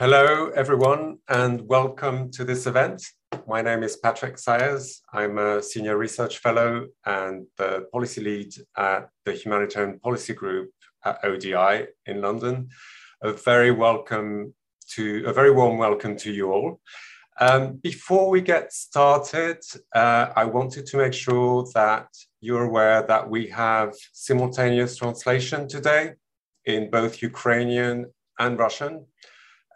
Hello, everyone, and welcome to this event. My name is Patrick Saez. I'm a senior research fellow and the policy lead at the Humanitarian Policy Group at ODI in London. A very welcome to a very warm welcome to you all. Um, before we get started, uh, I wanted to make sure that you're aware that we have simultaneous translation today in both Ukrainian and Russian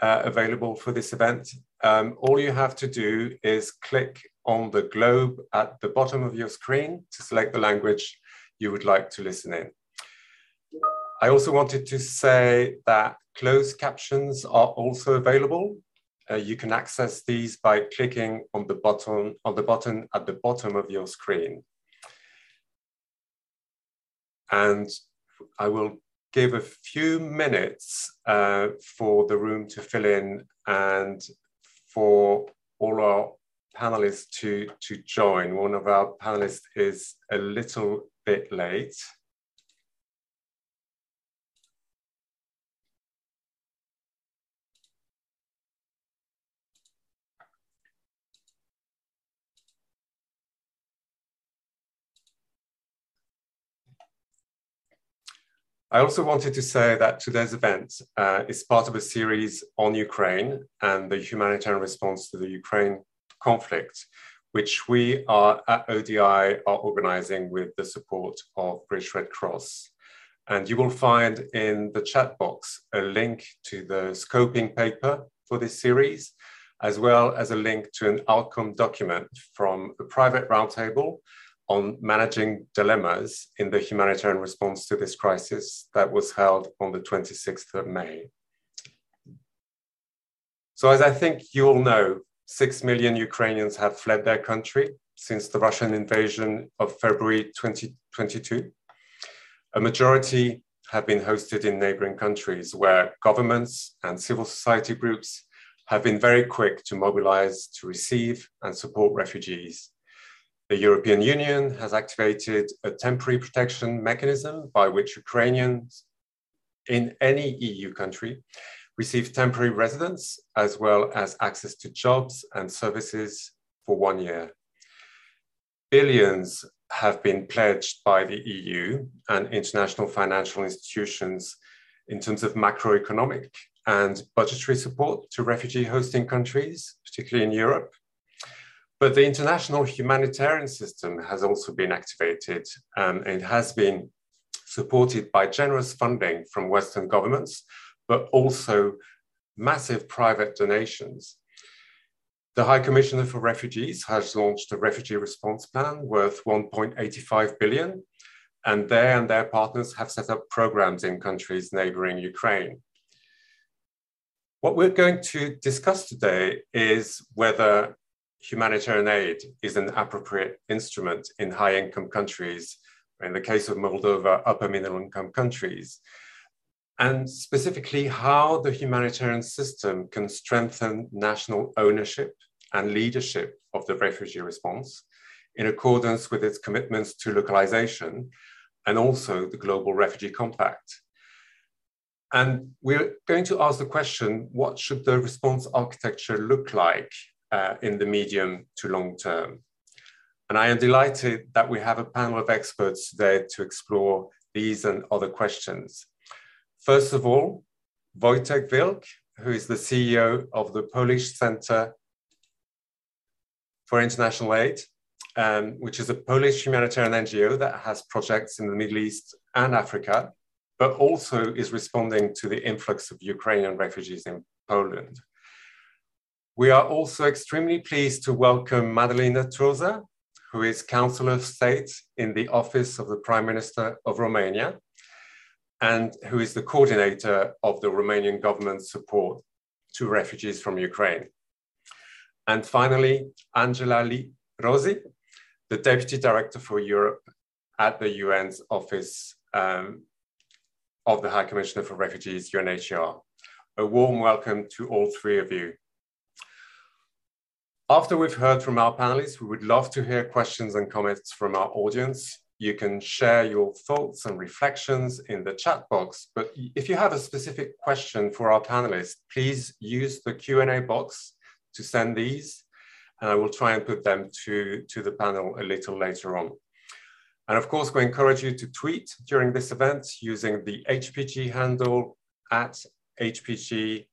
uh, available for this event. Um, all you have to do is click on the globe at the bottom of your screen to select the language you would like to listen in. I also wanted to say that closed captions are also available. Uh, you can access these by clicking on the button on the button at the bottom of your screen. And I will give a few minutes uh, for the room to fill in and for all our panelists to, to join. One of our panelists is a little bit late. I also wanted to say that today's event uh, is part of a series on Ukraine and the humanitarian response to the Ukraine conflict, which we are at ODI are organizing with the support of British Red Cross. And you will find in the chat box a link to the scoping paper for this series, as well as a link to an outcome document from a private roundtable on managing dilemmas in the humanitarian response to this crisis that was held on the 26th of May. So, as I think you all know, six million Ukrainians have fled their country since the Russian invasion of February 2022. A majority have been hosted in neighboring countries where governments and civil society groups have been very quick to mobilize to receive and support refugees the European Union has activated a temporary protection mechanism by which Ukrainians in any EU country receive temporary residence as well as access to jobs and services for one year. Billions have been pledged by the EU and international financial institutions in terms of macroeconomic and budgetary support to refugee hosting countries, particularly in Europe. But the international humanitarian system has also been activated um, and has been supported by generous funding from Western governments, but also massive private donations. The High Commissioner for Refugees has launched a refugee response plan worth 1.85 billion, and they and their partners have set up programs in countries neighboring Ukraine. What we're going to discuss today is whether humanitarian aid is an appropriate instrument in high income countries, in the case of Moldova, upper middle income countries, and specifically how the humanitarian system can strengthen national ownership and leadership of the refugee response in accordance with its commitments to localization and also the Global Refugee Compact. And we're going to ask the question what should the response architecture look like uh, in the medium to long term. And I am delighted that we have a panel of experts today to explore these and other questions. First of all, Wojtek Wilk, who is the CEO of the Polish Center for International Aid, um, which is a Polish humanitarian NGO that has projects in the Middle East and Africa, but also is responding to the influx of Ukrainian refugees in Poland. We are also extremely pleased to welcome Madalina Turza, who is Councillor of State in the Office of the Prime Minister of Romania, and who is the coordinator of the Romanian government's support to refugees from Ukraine. And finally, Angela Li Rosi, the Deputy Director for Europe at the UN's Office um, of the High Commissioner for Refugees, UNHCR. A warm welcome to all three of you. After we've heard from our panelists, we would love to hear questions and comments from our audience. you can share your thoughts and reflections in the chat box. But if you have a specific question for our panelists, please use the Q&A box to send these, and I will try and put them to, to the panel a little later on. And of course, we encourage you to tweet during this event using the HPG handle at HPG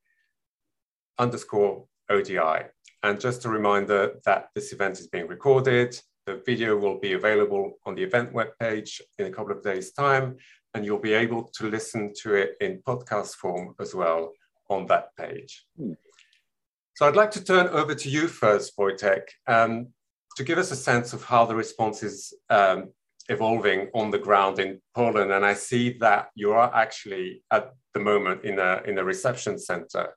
underscore ODI. And just a reminder that this event is being recorded. The video will be available on the event webpage in a couple of days' time, and you'll be able to listen to it in podcast form as well on that page. Hmm. So I'd like to turn over to you first, Wojtek, um, to give us a sense of how the response is um, evolving on the ground in Poland. And I see that you are actually at the moment in a, in a reception center.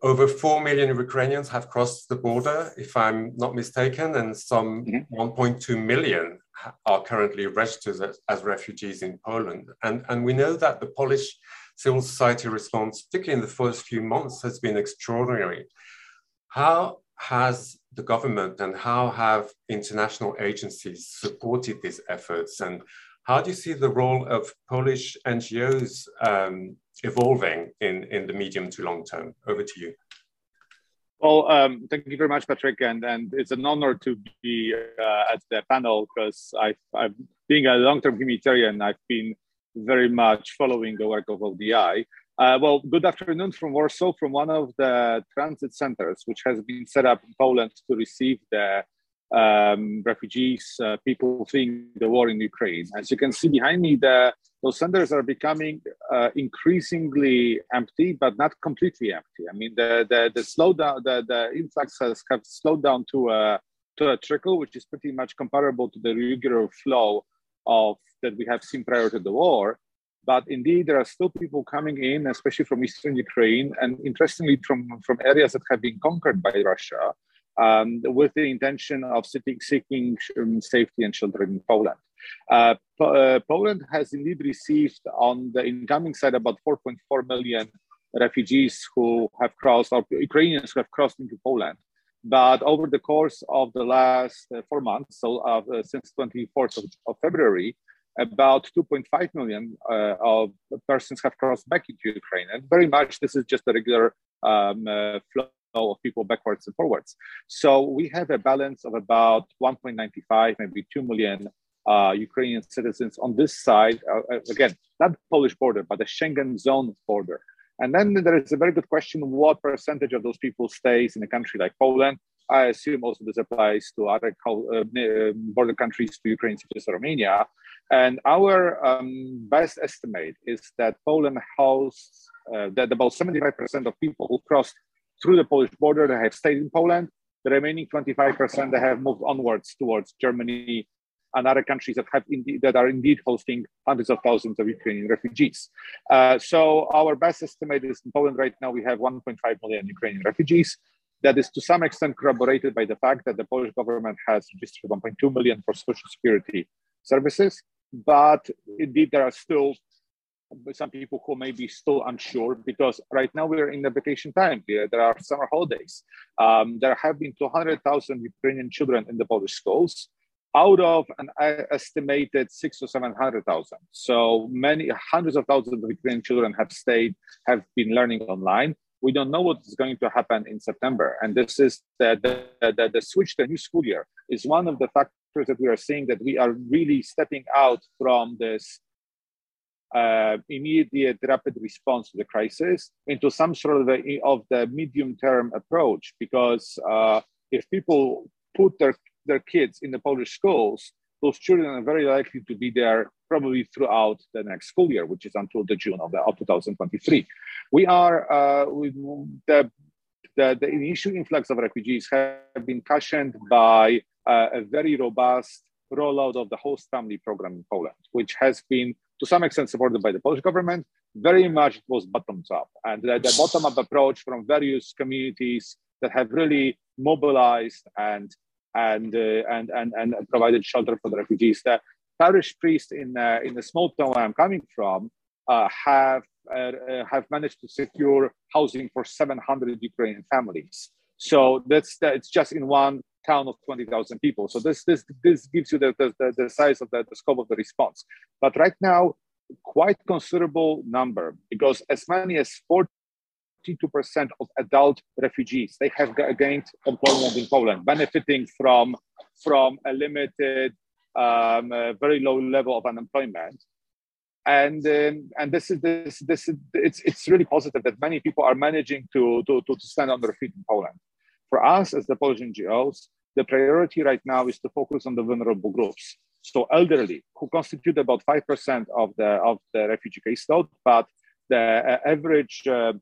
Over 4 million Ukrainians have crossed the border, if I'm not mistaken, and some mm-hmm. 1.2 million are currently registered as, as, refugees in Poland. And, and we know that the Polish civil society response, particularly in the first few months, has been extraordinary. How has the government and how have international agencies supported these efforts? And how do you see the role of Polish NGOs um, evolving in, in the medium to long term? Over to you. Well, um, thank you very much, Patrick, and, and it's an honor to be uh, at the panel because I've, I've, being a long-term humanitarian, I've been very much following the work of ODI. Uh, well, good afternoon from Warsaw, from one of the transit centers, which has been set up in Poland to receive the um, refugees, uh, people fleeing the war in Ukraine. As you can see behind me, the, those centers are becoming uh, increasingly empty, but not completely empty. I mean, the the, the slowdown, the, the influx has have slowed down to a to a trickle, which is pretty much comparable to the regular flow of that we have seen prior to the war. But indeed, there are still people coming in, especially from eastern Ukraine, and interestingly, from, from areas that have been conquered by Russia, um, with the intention of seeking um, safety and shelter in Poland. Uh, uh, Poland has indeed received on the incoming side about 4.4 million refugees who have crossed, or Ukrainians who have crossed into Poland. But over the course of the last uh, four months, so uh, since 24th of, of February, about 2.5 million uh, of persons have crossed back into Ukraine. And very much this is just a regular um, uh, flow of people backwards and forwards. So we have a balance of about 1.95, maybe 2 million uh, Ukrainian citizens on this side. Uh, uh, again, not the Polish border, but the Schengen zone border. And then there is a very good question what percentage of those people stays in a country like Poland? I assume also this applies to other uh, border countries to Ukraine, such as Romania. And our um, best estimate is that Poland hosts uh, that about 75% of people who crossed through the Polish border they have stayed in Poland. The remaining 25% they have moved onwards towards Germany and other countries that have indeed, that are indeed hosting hundreds of thousands of Ukrainian refugees. Uh, so our best estimate is in Poland right now we have 1.5 million Ukrainian refugees. That is to some extent corroborated by the fact that the Polish government has registered 1.2 million for social security services. But indeed, there are still some people who may be still unsure because right now we're in the vacation time. There are summer holidays. Um, there have been 200,000 Ukrainian children in the Polish schools out of an estimated six to 700,000. So many hundreds of thousands of Ukrainian children have stayed, have been learning online. We don't know what is going to happen in September. And this is the, the, the, the switch to the new school year is one of the factors that we are seeing that we are really stepping out from this uh, immediate rapid response to the crisis into some sort of, a, of the medium term approach because uh, if people put their, their kids in the polish schools those children are very likely to be there probably throughout the next school year which is until the june of, the, of 2023 we are uh, the, the, the initial influx of refugees have been cushioned by uh, a very robust rollout of the host family program in Poland, which has been to some extent supported by the Polish government. Very much it was bottoms up, and the, the bottom up approach from various communities that have really mobilized and and uh, and, and and provided shelter for the refugees. The parish priest in uh, in the small town where I'm coming from uh, have uh, have managed to secure housing for 700 Ukrainian families. So that's it's just in one town of 20,000 people. So this this this gives you the, the, the size of the, the scope of the response. But right now, quite considerable number because as many as 42% of adult refugees they have gained employment in Poland, benefiting from from a limited, um, very low level of unemployment. And um, and this is this this is, it's it's really positive that many people are managing to to, to stand on their feet in Poland. For us as the Polish NGOs, the priority right now is to focus on the vulnerable groups. So elderly, who constitute about 5% of the, of the refugee caseload, but the uh, average uh,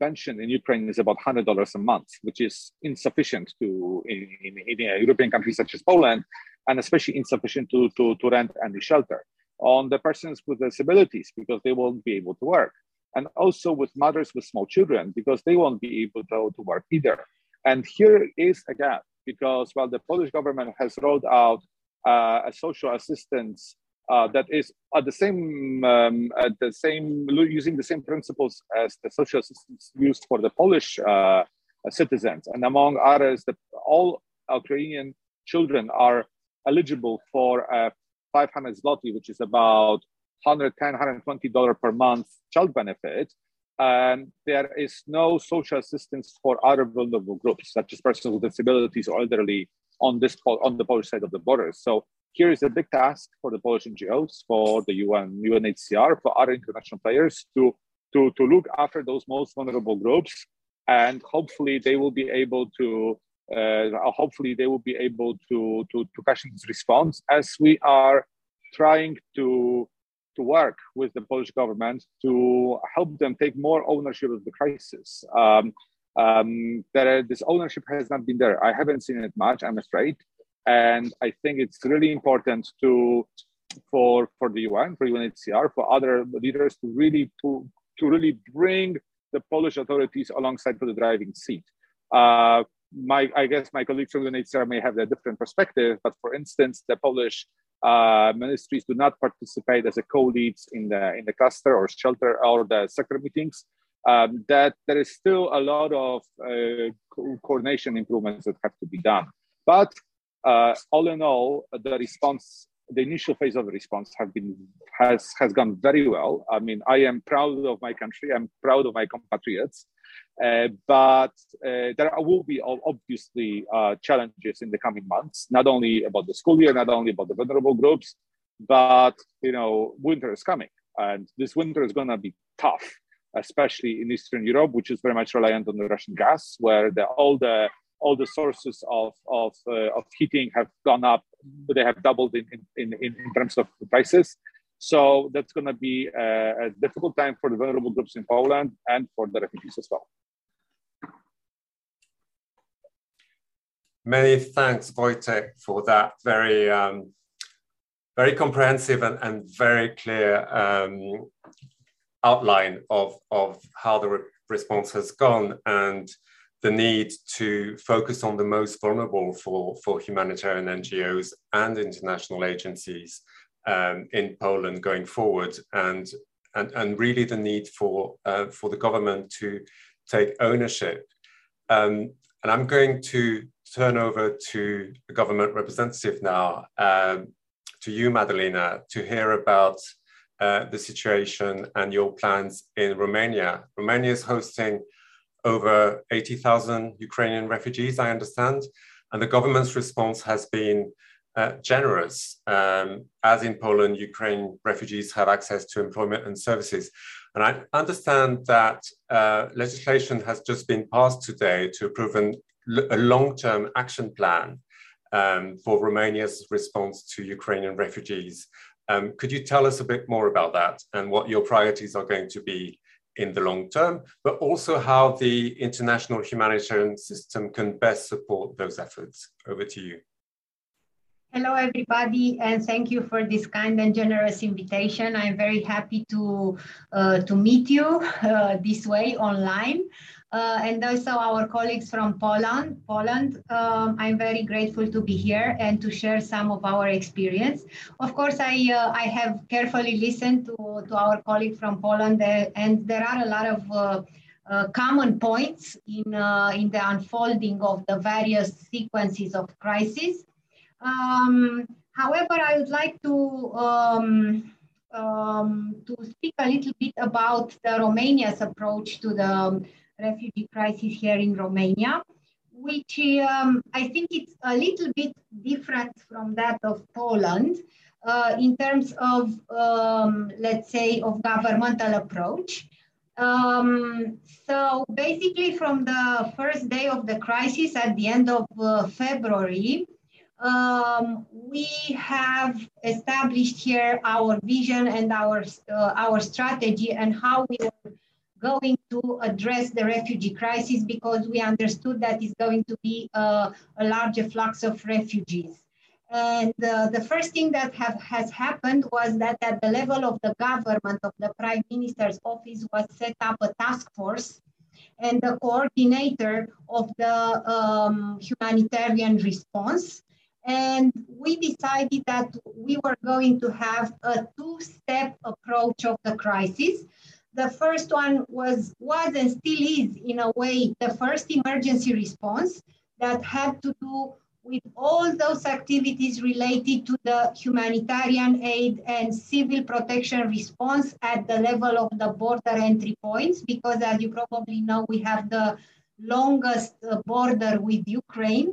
pension in Ukraine is about $100 a month, which is insufficient to in, in, in, European country such as Poland, and especially insufficient to, to, to rent any shelter. On the persons with disabilities, because they won't be able to work. And also with mothers with small children, because they won't be able to, to work either. And here is a gap because while the Polish government has rolled out uh, a social assistance uh, that is at the same um, at the same using the same principles as the social assistance used for the Polish uh, citizens, and among others, that all Ukrainian children are eligible for 500 zloty, which is about 110 120 dollar per month child benefit and there is no social assistance for other vulnerable groups, such as persons with disabilities or elderly, on this on the Polish side of the border. So here is a big task for the Polish NGOs, for the UN, UNHCR, for other international players to to to look after those most vulnerable groups, and hopefully they will be able to. Uh, hopefully they will be able to, to to fashion this response as we are trying to to work with the Polish government to help them take more ownership of the crisis. Um, um, that this ownership has not been there. I haven't seen it much, I'm afraid, and I think it's really important to for for the UN, for UNHCR, for other leaders to really to to really bring the Polish authorities alongside to the driving seat. Uh, my, I guess my colleagues from UNHCR may have a different perspective, but for instance, the Polish uh, ministries do not participate as a co-leads in the in the cluster or shelter or the sector meetings. Um, that there is still a lot of uh, co- coordination improvements that have to be done. But uh, all in all, the response, the initial phase of the response, have been has has gone very well. I mean, I am proud of my country. I'm proud of my compatriots. Uh, but uh, there will be obviously uh, challenges in the coming months, not only about the school year, not only about the vulnerable groups, but you know, winter is coming, and this winter is going to be tough, especially in Eastern Europe, which is very much reliant on the Russian gas, where the, all the all the sources of of, uh, of heating have gone up, they have doubled in in, in, in terms of prices. So that's going to be a, a difficult time for the vulnerable groups in Poland and for the refugees as well. Many thanks, Wojtek, for that very, um, very comprehensive and, and very clear um, outline of, of how the re response has gone and the need to focus on the most vulnerable for, for humanitarian NGOs and international agencies um, in Poland going forward, and, and, and really the need for, uh, for the government to take ownership. Um, and I'm going to turn over to the government representative now, um, to you, Madalina, to hear about uh, the situation and your plans in Romania. Romania is hosting over 80,000 Ukrainian refugees, I understand, and the government's response has been uh, generous. Um, as in Poland, Ukraine refugees have access to employment and services. And I understand that uh, legislation has just been passed today to approve an, a long-term action plan um, for Romania's response to Ukrainian refugees. Um, could you tell us a bit more about that and what your priorities are going to be in the long term, but also how the international humanitarian system can best support those efforts? Over to you. Hello, everybody, and thank you for this kind and generous invitation. I'm very happy to, uh, to meet you uh, this way online. Uh, and also our colleagues from Poland. Poland, um, I'm very grateful to be here and to share some of our experience. Of course, I, uh, I have carefully listened to, to our colleague from Poland, uh, and there are a lot of uh, uh, common points in, in the unfolding of the various sequences of crisis. Um, however, I would like to, um, um, to speak a little bit about the Romania's approach to the refugee crisis here in Romania, which um, I think it's a little bit different from that of Poland uh, in terms of, um, let's say, of governmental approach. Um, so basically from the first day of the crisis at the end of uh, February, um, we have established here our vision and our, uh, our strategy and how we are going to address the refugee crisis because we understood that it's going to be a, a larger flux of refugees. And uh, the first thing that have, has happened was that at the level of the government, of the Prime Minister's office, was set up a task force and the coordinator of the um, humanitarian response. And we decided that we were going to have a two-step approach of the crisis. The first one was, was and still is, in a way, the first emergency response that had to do with all those activities related to the humanitarian aid and civil protection response at the level of the border entry points, because as you probably know, we have the longest uh, border with Ukraine.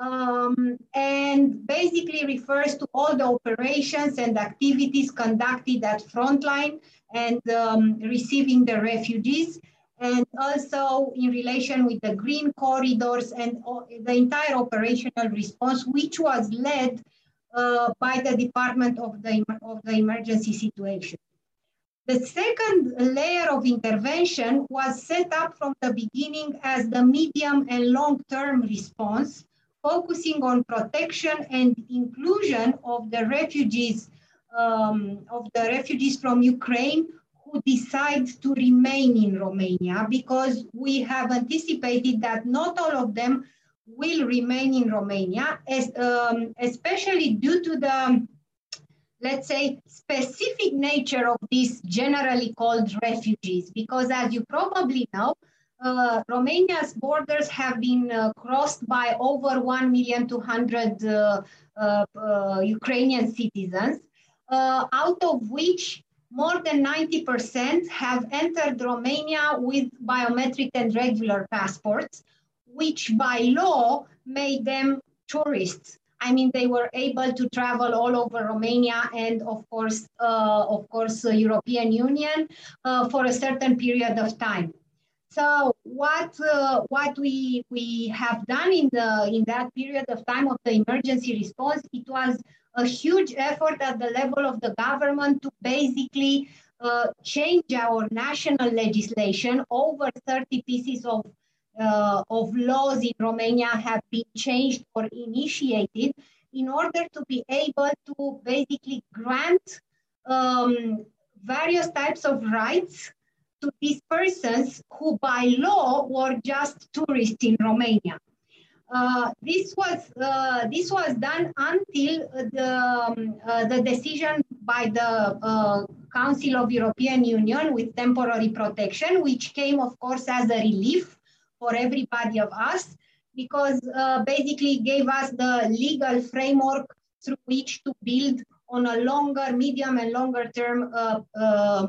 Um, and basically refers to all the operations and activities conducted at frontline and um, receiving the refugees and also in relation with the green corridors and the entire operational response, which was led uh, by the Department of the, of the Emergency Situation. The second layer of intervention was set up from the beginning as the medium and long-term response, focusing on protection and inclusion of the refugees, um, of the refugees from Ukraine who decide to remain in Romania because we have anticipated that not all of them will remain in Romania, as, um, especially due to the, let's say, specific nature of these generally called refugees. Because as you probably know, uh, Romania's borders have been uh, crossed by over 1,200,000 uh, uh, uh, Ukrainian citizens, uh, out of which more than 90% have entered Romania with biometric and regular passports, which by law made them tourists. I mean, they were able to travel all over Romania and, of course, of course, European Union for a certain period of time. So what uh, what we we have done in the in that period of time of the emergency response, it was a huge effort at the level of the government to basically uh, change our national legislation. Over 30 pieces of, uh, of laws in Romania have been changed or initiated in order to be able to basically grant um, various types of rights to these persons who by law were just tourists in Romania. Uh, this was uh, this was done until the um, uh, the decision by the uh, Council of European Union with temporary protection, which came, of course, as a relief for everybody of us, because uh, basically gave us the legal framework through which to build on a longer, medium, and longer term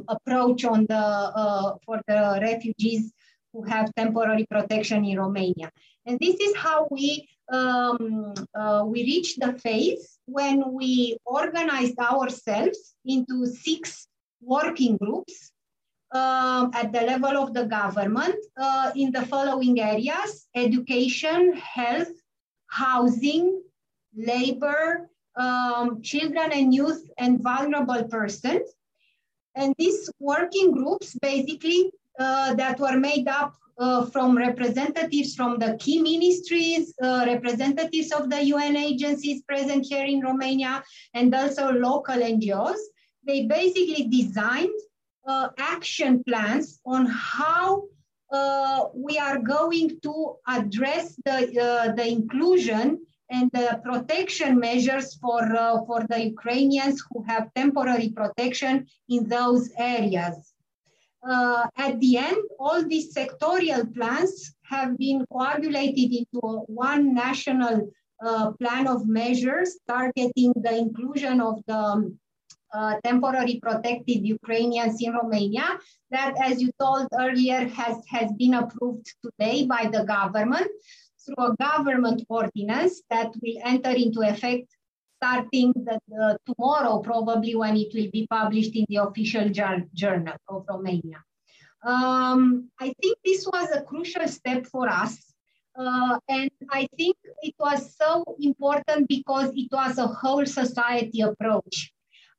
approach on the for the refugees who have temporary protection in Romania. And this is how we, um, uh, we reached the phase when we organized ourselves into six working groups uh, at the level of the government uh, in the following areas, education, health, housing, labor, um, children and youth, and vulnerable persons. And these working groups basically uh, that were made up uh, from representatives from the key ministries, uh, representatives of the UN agencies present here in Romania, and also local NGOs. They basically designed uh, action plans on how uh, we are going to address the, uh, the inclusion and the protection measures for, uh, for the Ukrainians who have temporary protection in those areas. uh, at the end, all these sectorial plans have been coagulated into one national uh, plan of measures targeting the inclusion of the um, uh, temporary protected Ukrainians in Romania that, as you told earlier, has, has been approved today by the government through a government ordinance that will enter into effect starting the, tomorrow, probably when it will be published in the official journal of Romania. Um, I think this was a crucial step for us. Uh, and I think it was so important because it was a whole society approach.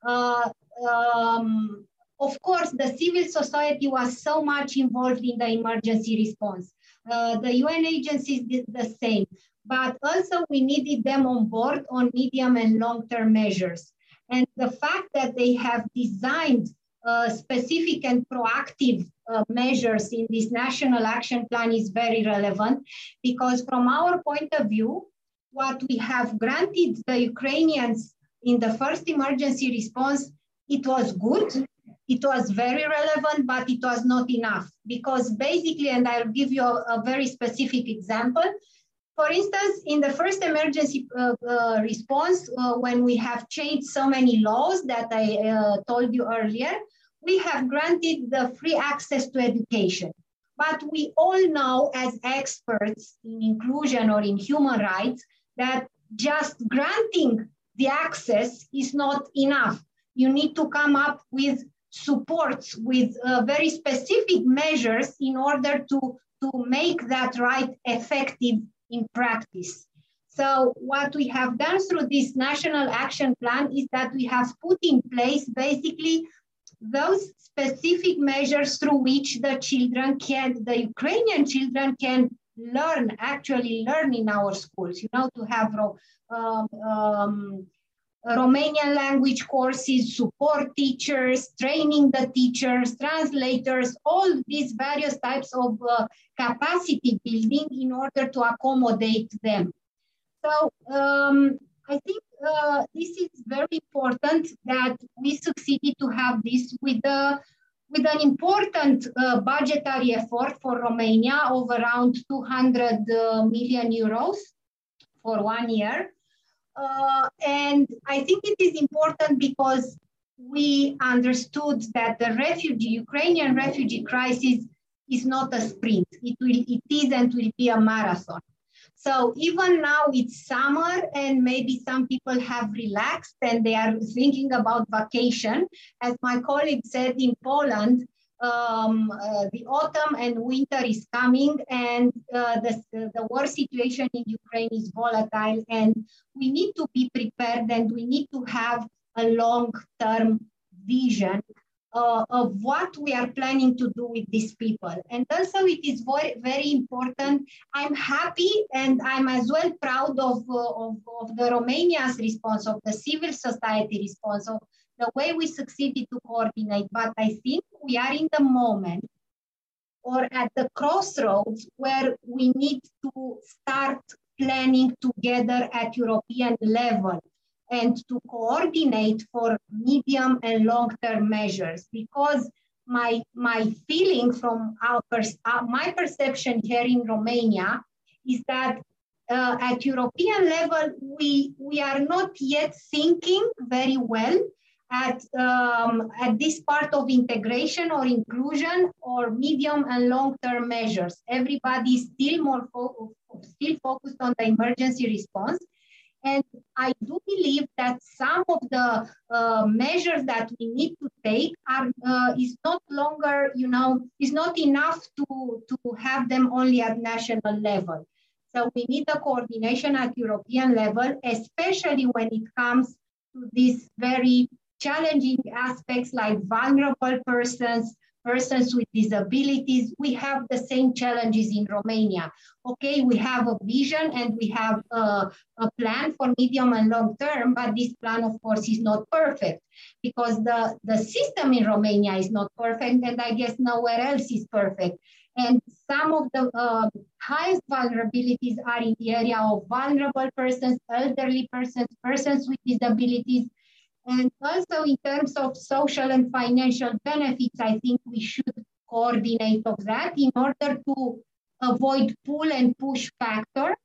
Uh, um, of course, the civil society was so much involved in the emergency response. Uh, the UN agencies did the same, but also we needed them on board on medium and long-term measures. And the fact that they have designed uh, specific and proactive uh, measures in this national action plan is very relevant because from our point of view, what we have granted the Ukrainians in the first emergency response, it was good, it was very relevant, but it was not enough because basically, and I'll give you a, a very specific example. For instance, in the first emergency uh, uh, response, uh, when we have changed so many laws that I uh, told you earlier, we have granted the free access to education. But we all know as experts in inclusion or in human rights that just granting the access is not enough. You need to come up with supports, with uh, very specific measures in order to, to make that right effective in practice. So what we have done through this national action plan is that we have put in place basically those specific measures through which the children can, the Ukrainian children can learn, actually learn in our schools, you know, to have um, um, Romanian language courses, support teachers, training the teachers, translators, all these various types of uh, capacity building in order to accommodate them. So um, I think uh, this is very important that we succeeded to have this with the with an important uh, budgetary effort for Romania of around 200 uh, euros for one year. Uh, and I think it is important because we understood that the refugee, Ukrainian refugee crisis is not a sprint. It will, it is and will be a marathon. So even now it's summer and maybe some people have relaxed and they are thinking about vacation. As my colleague said in Poland, um, uh, the autumn and winter is coming and uh, the, the war situation in Ukraine is volatile and we need to be prepared and we need to have a long-term vision uh, of what we are planning to do with these people. And also it is very, very important. I'm happy and I'm as well proud of, uh, of, of the Romania's response, of the civil society response, of the way we succeeded to coordinate. But I think we are in the moment or at the crossroads where we need to start planning together at European level and to coordinate for medium and long-term measures because my, my feeling from our uh, my perception here in Romania is that uh, at European level, we, we are not yet thinking very well at, um, at this part of integration or inclusion or medium and long-term measures. Everybody is still more fo still focused on the emergency response. And I do believe that some of the uh, measures that we need to take are uh, is not longer, you know, is not enough to, to have them only at national level. So we need a coordination at European level, especially when it comes to this very challenging aspects like vulnerable persons, persons with disabilities, we have the same challenges in Romania. Okay, we have a vision and we have a, a, plan for medium and long term, but this plan, of course, is not perfect because the, the system in Romania is not perfect, and I guess nowhere else is perfect. And some of the uh, highest vulnerabilities are in the area of vulnerable persons, elderly persons, persons with disabilities, and also in terms of social and financial benefits, I think we should coordinate of that in order to avoid pull and push factor.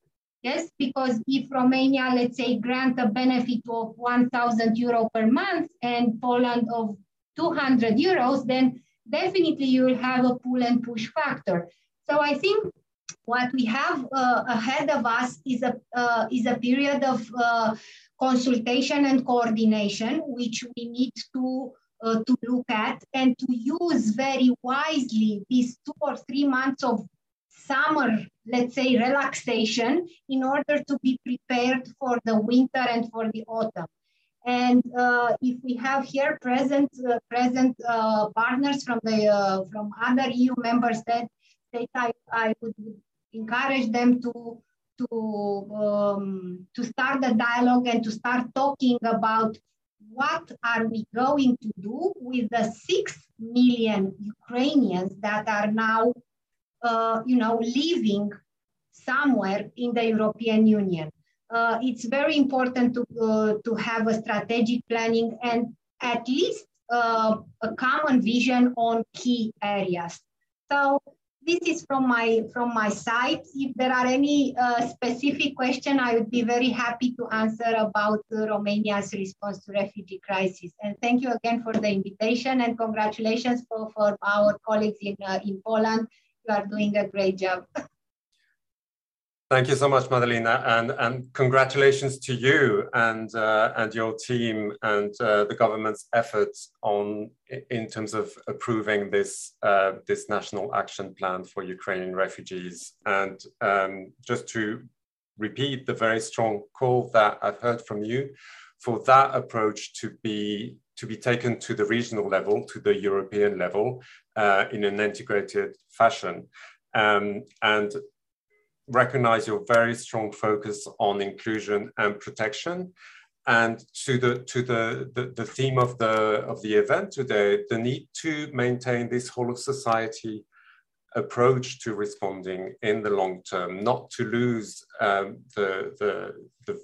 Yes, because if Romania, let's say, grant a benefit of 1,000 euro per month and Poland of 200 euros, then definitely you will have a pull and push factor. So I think what we have uh, ahead of us is a, uh, is a period of uh, consultation and coordination, which we need to, uh, to look at and to use very wisely these two or three months of summer, let's say, relaxation in order to be prepared for the winter and for the autumn. And uh, if we have here present uh, present uh, partners from the uh, from other EU member states, I, I would encourage them to to um, to start the dialogue and to start talking about what are we going to do with the six million Ukrainians that are now uh, you know, living somewhere in the European Union. Uh, it's very important to, uh, to have a strategic planning and at least uh, a common vision on key areas. So this is from my from my side. If there are any uh, specific question, I would be very happy to answer about uh, Romania's response to refugee crisis. And thank you again for the invitation and congratulations for, for our colleagues in, uh, in Poland you are doing a great job. Thank you so much, Madalina, and, and congratulations to you and, uh, and your team and uh, the government's efforts on in terms of approving this, uh, this national action plan for Ukrainian refugees. And um, just to repeat the very strong call that I've heard from you for that approach to be to be taken to the regional level, to the European level, uh, in an integrated fashion, um, and recognize your very strong focus on inclusion and protection. And to the to the, the, the theme of the of the event today, the need to maintain this whole of society approach to responding in the long term, not to lose um, the, the, the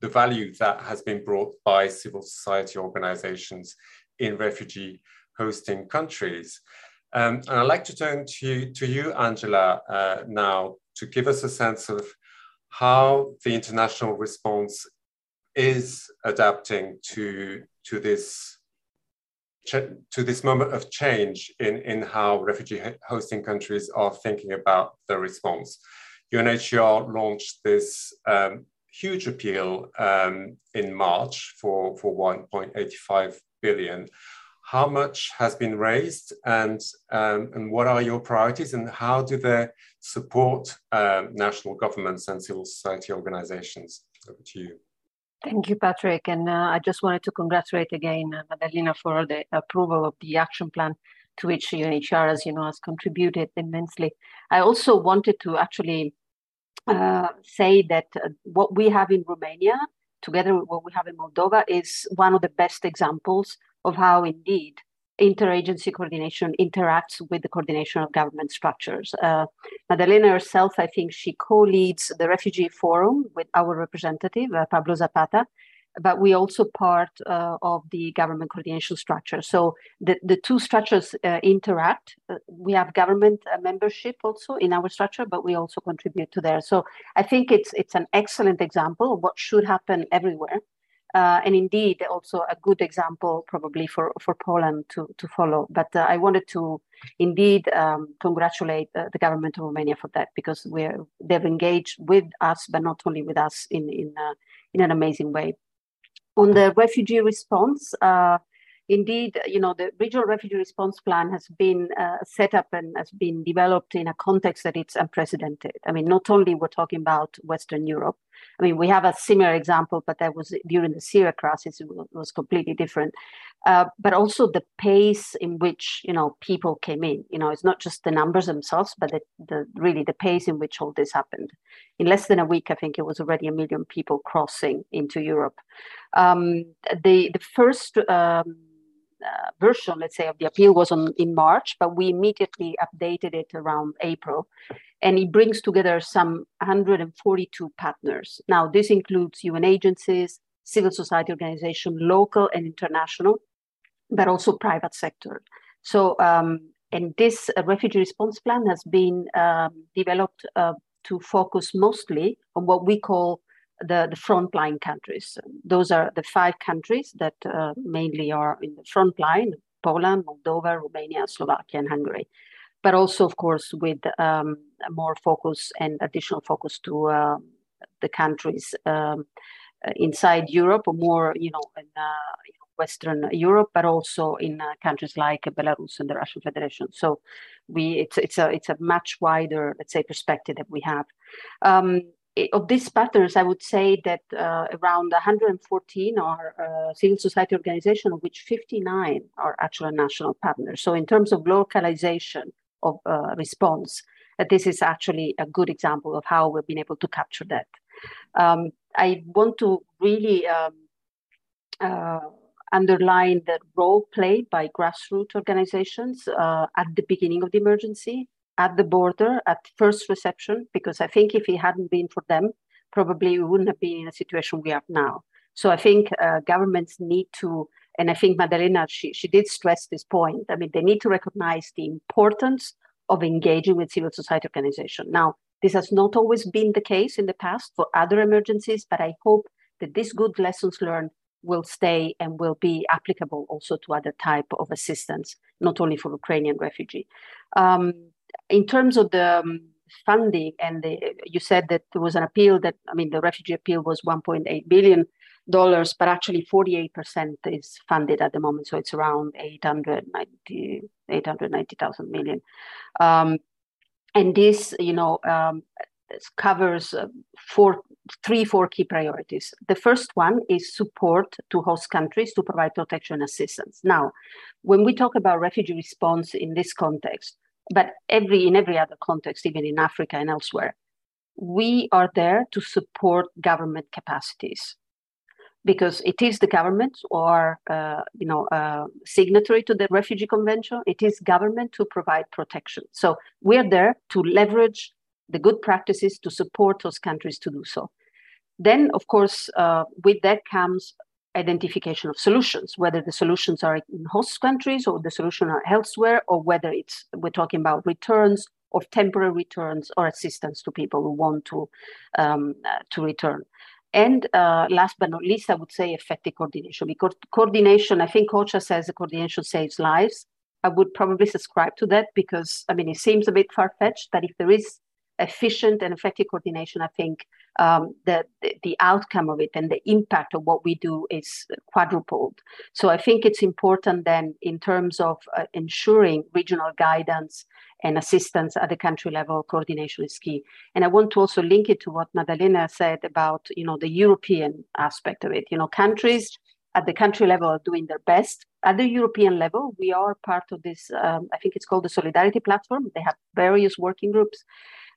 the value that has been brought by civil society organizations in refugee hosting countries. Um, and I'd like to turn to you, to you Angela, uh, now to give us a sense of how the international response is adapting to, to this to this moment of change in, in how refugee hosting countries are thinking about the response. UNHCR launched this um, huge appeal um, in March for, for 1.85 billion. How much has been raised and, um, and what are your priorities and how do they support um, national governments and civil society organizations? Over to you. Thank you, Patrick. And uh, I just wanted to congratulate again uh, Madalina for the approval of the action plan to which UNHCR, as you know, has contributed immensely. I also wanted to actually uh, say that uh, what we have in Romania, together with what we have in Moldova, is one of the best examples of how indeed interagency coordination interacts with the coordination of government structures. Uh, Madalina herself, I think she co-leads the refugee forum with our representative, uh, Pablo Zapata, but we also part uh, of the government coordination structure. So the, the two structures uh, interact. Uh, we have government uh, membership also in our structure, but we also contribute to there. So I think it's it's an excellent example of what should happen everywhere. Uh, and indeed, also a good example probably for, for Poland to, to follow. But uh, I wanted to indeed um, congratulate the government of Romania for that because we're, they've engaged with us, but not only with us in, in, in an amazing way. On the refugee response, uh, indeed, you know, the regional refugee response plan has been uh, set up and has been developed in a context that it's unprecedented. I mean, not only we're talking about Western Europe. I mean, we have a similar example, but that was during the Syria crisis. It was completely different. Uh, but also the pace in which you know people came in. You know, it's not just the numbers themselves, but the, the really the pace in which all this happened. In less than a week, I think it was already a million people crossing into Europe. Um, the the first. Um, uh, version, let's say, of the appeal was on in March, but we immediately updated it around April, and it brings together some 142 partners. Now, this includes UN agencies, civil society organization, local and international, but also private sector. So um, and this uh, refugee response plan has been um, developed uh, to focus mostly on what we call the, the frontline countries. Those are the five countries that uh, mainly are in the front line Poland, Moldova, Romania, Slovakia, and Hungary. But also, of course, with um, more focus and additional focus to uh, the countries um, uh, inside Europe, or more, you know, in uh, Western Europe, but also in uh, countries like Belarus and the Russian Federation. So, we it's it's a it's a much wider, let's say, perspective that we have. Um, of these partners, I would say that uh, around 114 are uh, civil society organizations, of which 59 are actual national partners. So, in terms of localization of uh, response, uh, this is actually a good example of how we've been able to capture that. Um, I want to really um, uh, underline the role played by grassroots organizations uh, at the beginning of the emergency at the border at first reception, because I think if it hadn't been for them, probably we wouldn't have been in a situation we are now. So I think uh, governments need to, and I think Madalina, she, she did stress this point. I mean, they need to recognize the importance of engaging with civil society organization. Now, this has not always been the case in the past for other emergencies, but I hope that these good lessons learned will stay and will be applicable also to other type of assistance, not only for Ukrainian refugee. Um, in terms of the um, funding, and the, you said that there was an appeal that, I mean, the refugee appeal was 1.8 billion dollars, but actually 48% is funded at the moment. So it's around 890, 890,000 million. Um, and this, you know, um, covers uh, four, three, four key priorities. The first one is support to host countries to provide protection assistance. Now, when we talk about refugee response in this context, but every in every other context, even in Africa and elsewhere, we are there to support government capacities because it is the government or uh, you know uh, signatory to the refugee convention it is government to provide protection so we're there to leverage the good practices to support those countries to do so then of course uh, with that comes identification of solutions, whether the solutions are in host countries or the solution are elsewhere, or whether it's we're talking about returns or temporary returns or assistance to people who want to um, uh, to return. And uh, last but not least, I would say effective coordination. Because coordination, I think OCHA says coordination saves lives. I would probably subscribe to that because I mean it seems a bit far fetched, but if there is efficient and effective coordination, I think um, the, the outcome of it and the impact of what we do is quadrupled. So I think it's important then in terms of uh, ensuring regional guidance and assistance at the country level, coordination is key. And I want to also link it to what Madalina said about, you know, the European aspect of it. You know, countries at the country level are doing their best. At the European level, we are part of this, um, I think it's called the Solidarity Platform. They have various working groups.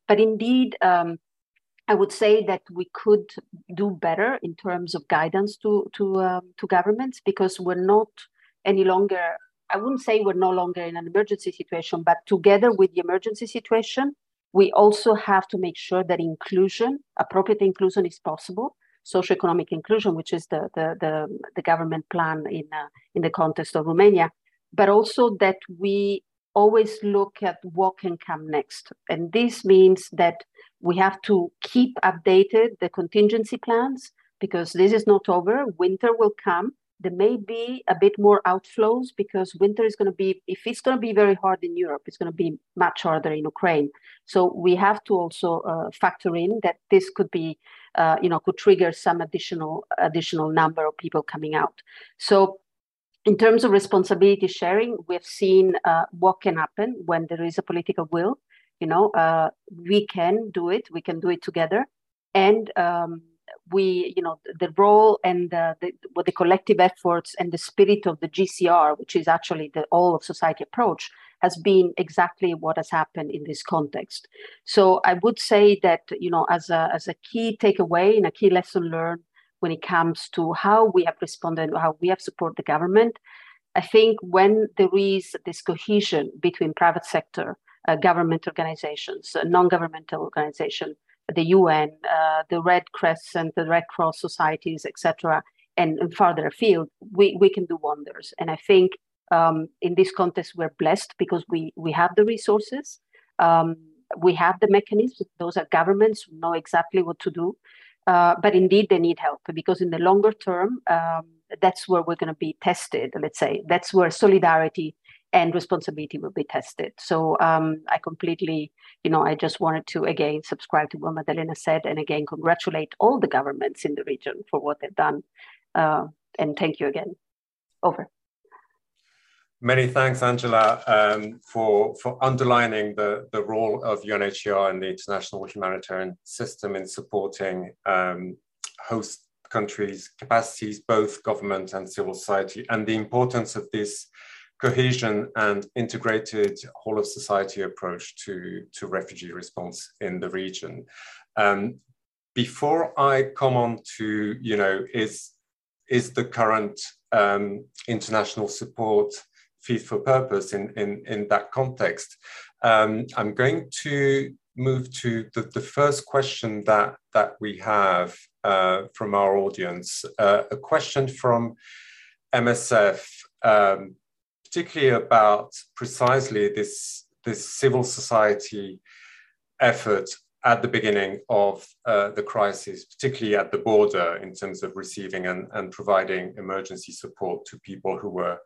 But indeed, um, I would say that we could do better in terms of guidance to to um, to governments because we're not any longer. I wouldn't say we're no longer in an emergency situation, but together with the emergency situation, we also have to make sure that inclusion, appropriate inclusion, is possible. Socioeconomic inclusion, which is the the the, the government plan in uh, in the context of Romania, but also that we always look at what can come next. And this means that we have to keep updated the contingency plans because this is not over. Winter will come. There may be a bit more outflows because winter is going to be, if it's going to be very hard in Europe, it's going to be much harder in Ukraine. So we have to also uh, factor in that this could be, uh, you know, could trigger some additional additional number of people coming out. So in terms of responsibility sharing, we've seen uh, what can happen when there is a political will. You know, uh, we can do it. We can do it together, and um, we, you know, the role and the, the, the collective efforts and the spirit of the GCR, which is actually the all of society approach, has been exactly what has happened in this context. So I would say that you know, as a as a key takeaway and a key lesson learned when it comes to how we have responded, how we have supported the government. I think when there is this cohesion between private sector, uh, government organizations, uh, non-governmental organizations, the UN, uh, the Red Crescent, the Red Cross societies, etc., and, and farther afield, we, we can do wonders. And I think Um, in this context, we're blessed because we, we have the resources, um, we have the mechanisms. Those are governments who know exactly what to do. Uh, but indeed, they need help because in the longer term, um, that's where we're going to be tested, let's say. That's where solidarity and responsibility will be tested. So um, I completely, you know, I just wanted to again subscribe to what Madalina said and again congratulate all the governments in the region for what they've done. Uh, and thank you again. Over. Many thanks, Angela, um, for, for underlining the, the role of UNHCR and the international humanitarian system in supporting um, host countries' capacities, both government and civil society, and the importance of this cohesion and integrated whole of society approach to, to refugee response in the region. Um, before I come on to, you know, is, is the current um, international support fit for purpose in, in, in that context, um, I'm going to move to the, the first question that, that we have uh, from our audience, uh, a question from MSF um, particularly about precisely this, this civil society effort at the beginning of uh, the crisis, particularly at the border in terms of receiving and, and providing emergency support to people who were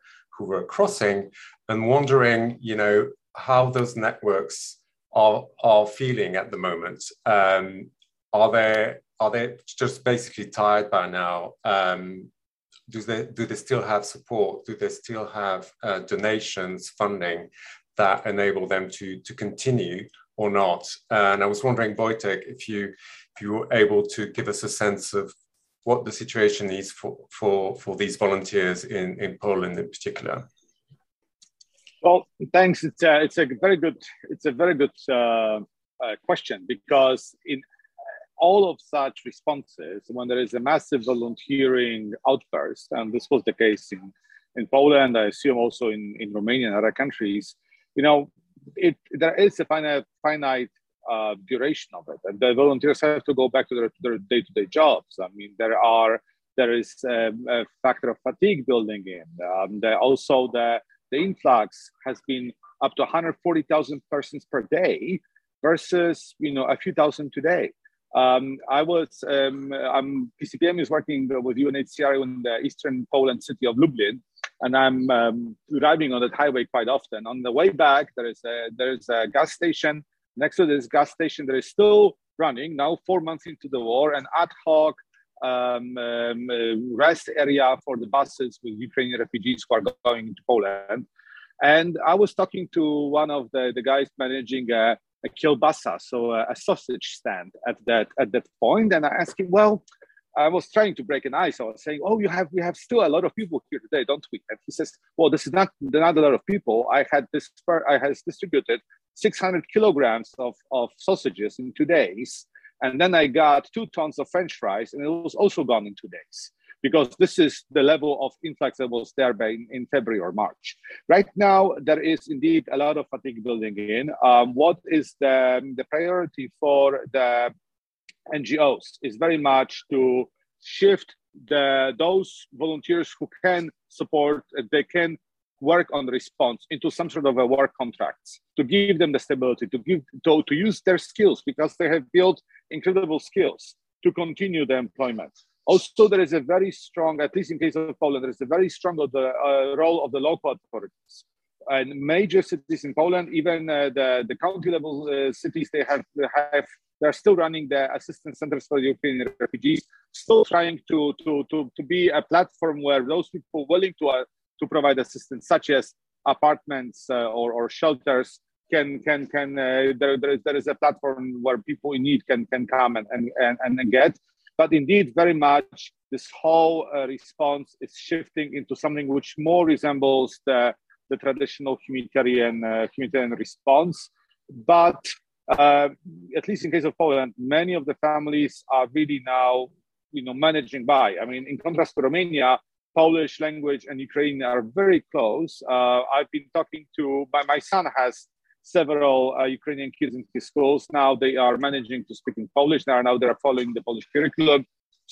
were crossing and wondering, you know, how those networks are, are feeling at the moment. Um, are they are they just basically tired by now? Um, do they do they still have support? Do they still have uh, donations, funding that enable them to to continue or not? And I was wondering, Wojtek, if you if you were able to give us a sense of what the situation is for for for these volunteers in in Poland in particular. Well, thanks. It's a, it's a very good it's a very good uh, uh, question because in all of such responses, when there is a massive volunteering outburst, and this was the case in, in Poland, I assume also in, in Romania and other countries, you know, it, there is a finite, finite uh, duration of it. And the volunteers have to go back to their, their day-to-day jobs. I mean, there are there is a, a factor of fatigue building in. Um, the, also, the, the influx has been up to 140,000 persons per day versus, you know, a few thousand today. Um, I was, um, I'm, PCPM is working with UNHCR in the eastern Poland city of Lublin, and I'm um, driving on that highway quite often. On the way back, there is a, there is a gas station. Next to this gas station, there is still running, now four months into the war, an ad hoc um, um, rest area for the buses with Ukrainian refugees who are going to Poland. And I was talking to one of the, the guys managing a, a kielbasa, so a, a, sausage stand at that at that point, and I asked him, well. I was trying to break an ice. I was saying, "Oh, you have we have still a lot of people here today, don't we?" And he says, "Well, this is not not a lot of people. I had this I has distributed 600 kilograms of, of sausages in two days, and then I got two tons of French fries, and it was also gone in two days because this is the level of influx that was there by in, in February or March. Right now, there is indeed a lot of fatigue building in. Um, what is the, the priority for the NGOs is very much to shift the those volunteers who can support, they can work on response into some sort of a work contracts to give them the stability to give to, to use their skills because they have built incredible skills to continue the employment also, there is a very strong, at least in case of Poland, there is a very strong the uh, role of the local authorities. And major cities in Poland, even uh, the, the county level uh, cities, they have, have they're still running the assistance centers for European refugees, still trying to, to, to, to be a platform where those people willing to, uh, to provide assistance, such as apartments uh, or, or shelters, can can can uh, there, there, is, there is a platform where people in need can can come and and, and, and get but indeed, very much this whole uh, response is shifting into something which more resembles the, the traditional humanitarian, uh, humanitarian response. But uh, at least in case of Poland, many of the families are really now, you know, managing by. I mean, in contrast to Romania, Polish language and Ukrainian are very close. Uh, I've been talking to my, my son has several uh, Ukrainian kids in his schools. Now they are managing to speak in Polish. Now, now they are following the Polish curriculum.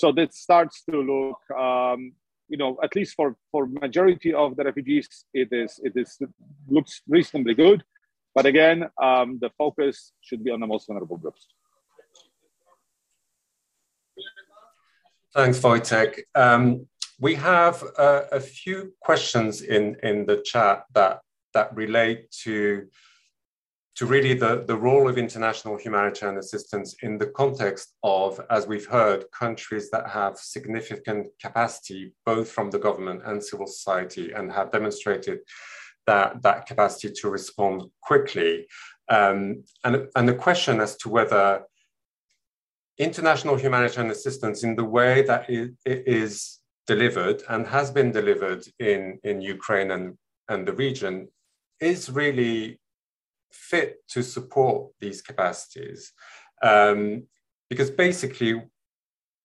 So that starts to look um, you know, at least for for majority of the refugees, it is it is it looks reasonably good. But again, um, the focus should be on the most vulnerable groups. Thanks, Wojtek. Um, we have uh, a few questions in, in the chat that, that relate to, to really the, the role of international humanitarian assistance in the context of, as we've heard, countries that have significant capacity, both from the government and civil society, and have demonstrated that, that capacity to respond quickly. Um, and, and the question as to whether international humanitarian assistance in the way that it, it is delivered and has been delivered in, in Ukraine and, and the region is really fit to support these capacities. Um, because basically,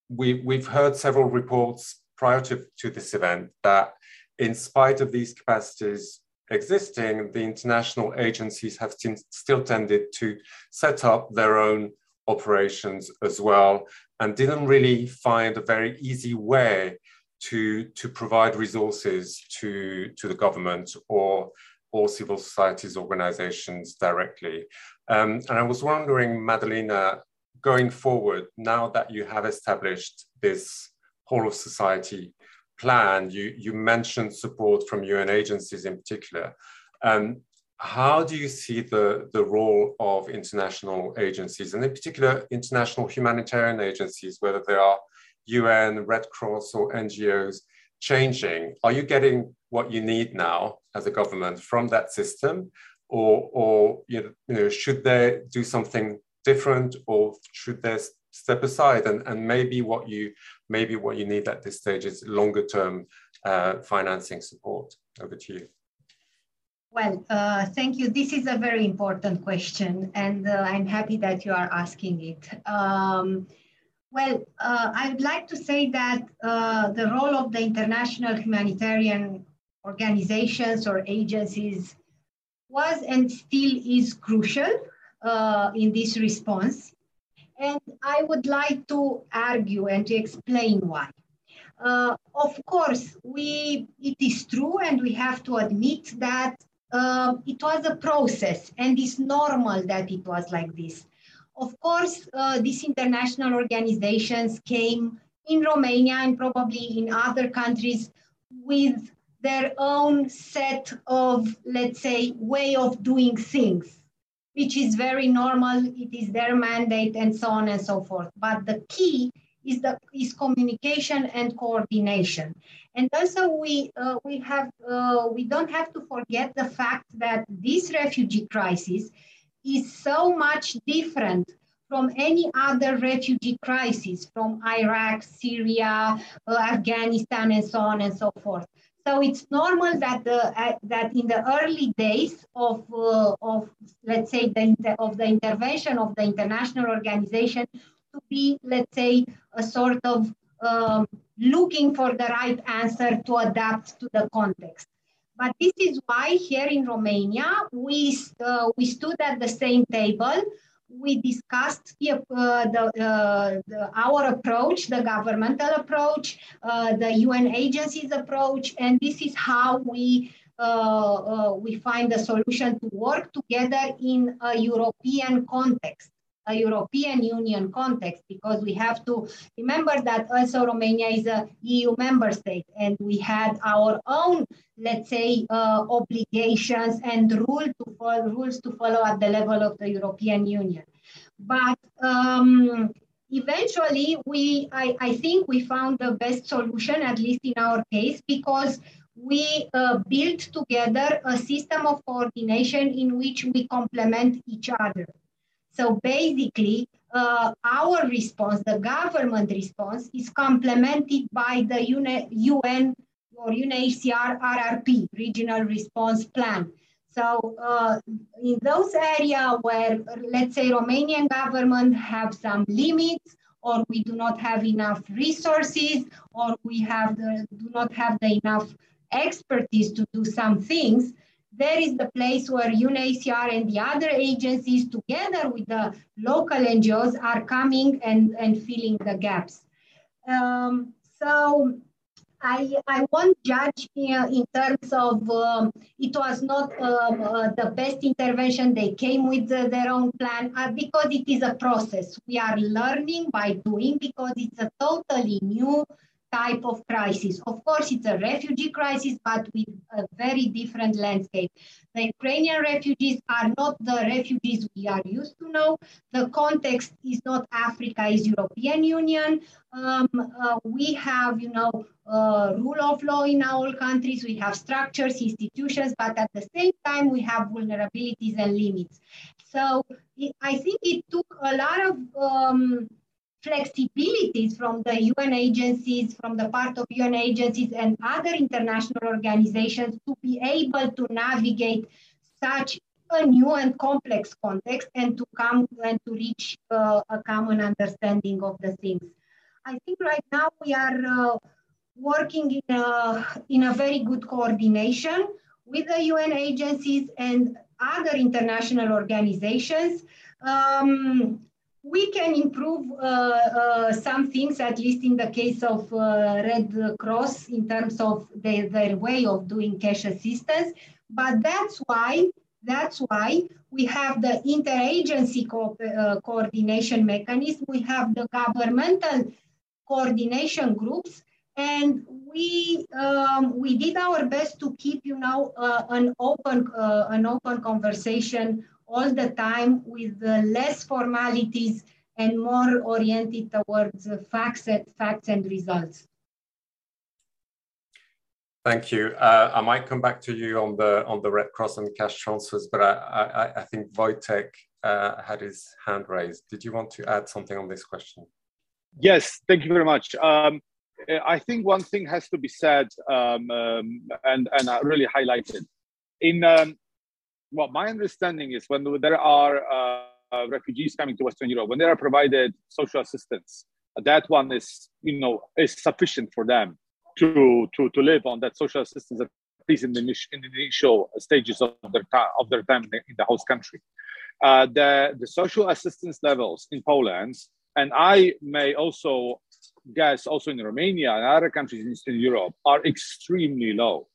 we, we've heard several reports prior to, to this event that in spite of these capacities existing, the international agencies have still tended to set up their own operations as well and didn't really find a very easy way to, to provide resources to, to the government or, or civil societies organizations directly. Um, and I was wondering, Madalina, going forward, now that you have established this whole of society plan, you, you mentioned support from UN agencies in particular. Um, how do you see the, the role of international agencies, and in particular international humanitarian agencies, whether they are UN, Red Cross, or NGOs, changing? Are you getting what you need now as a government from that system, or, or you know, should they do something different, or should they step aside? And, and maybe what you maybe what you need at this stage is longer term uh, financing support. Over to you. Well, uh, thank you. This is a very important question, and uh, I'm happy that you are asking it. Um, well, uh, I would like to say that uh, the role of the international humanitarian organizations or agencies was and still is crucial uh, in this response. And I would like to argue and to explain why. Uh, of course, we it is true, and we have to admit that uh, it was a process and it's normal that it was like this. Of course, uh, these international organizations came in Romania and probably in other countries with their own set of, let's say, way of doing things, which is very normal. It is their mandate and so on and so forth. But the key is the is communication and coordination. And also we uh, we have uh, we don't have to forget the fact that this refugee crisis is so much different from any other refugee crisis from Iraq, Syria, uh, Afghanistan, and so on and so forth. So it's normal that the uh, that in the early days of uh, of let's say the of the intervention of the international organization, to be, let's say, a sort of um, looking for the right answer to adapt to the context. But this is why here in Romania, we, uh, we stood at the same table. We discussed the, uh, the, uh, the, our approach, the governmental approach, uh, the UN agencies approach, and this is how we uh, uh, we find a solution to work together in a European context a European Union context because we have to remember that also Romania is a EU member state and we had our own, let's say, uh, obligations and rule to follow, rules to follow at the level of the European Union. But um, eventually, we, I, I think we found the best solution, at least in our case, because we uh, built together a system of coordination in which we complement each other. So basically, uh, our response, the government response, is complemented by the UN or UNHCR RRP, Regional Response Plan. So uh, in those areas where, let's say, Romanian government have some limits, or we do not have enough resources, or we have the, do not have the enough expertise to do some things, there is the place where UNHCR and the other agencies together with the local NGOs are coming and, and filling the gaps. Um, so I, I won't judge in, in terms of um, it was not um, uh, the best intervention. They came with uh, their own plan uh, because it is a process. We are learning by doing because it's a totally new type of crisis. Of course, it's a refugee crisis, but with a very different landscape. The Ukrainian refugees are not the refugees we are used to know. The context is not Africa, is European Union. Um, uh, we have, you know, uh, rule of law in our countries. We have structures, institutions, but at the same time, we have vulnerabilities and limits. So it, I think it took a lot of um, flexibilities from the UN agencies, from the part of UN agencies and other international organizations to be able to navigate such a new and complex context and to come and to reach uh, a common understanding of the things. I think right now we are uh, working in a, in a very good coordination with the UN agencies and other international organizations. Um, we can improve uh, uh, some things, at least in the case of uh, Red Cross, in terms of the, their way of doing cash assistance. But that's why that's why we have the interagency co uh, coordination mechanism. We have the governmental coordination groups, and we um, we did our best to keep, you know, uh, an open uh, an open conversation all the time with less formalities and more oriented towards facts and, facts and results. Thank you. Uh, I might come back to you on the on the Red Cross and cash transfers, but I I, I think Wojtek uh, had his hand raised. Did you want to add something on this question? Yes, thank you very much. Um, I think one thing has to be said, um, um, and and I really highlighted in um, well, my understanding is when there are uh, refugees coming to Western Europe, when they are provided social assistance, that one is, you know, is sufficient for them to to to live on that social assistance at least in the, in the initial stages of their time of their time in the host country. Uh, the the social assistance levels in Poland, and I may also guess also in Romania and other countries in Eastern Europe, are extremely low,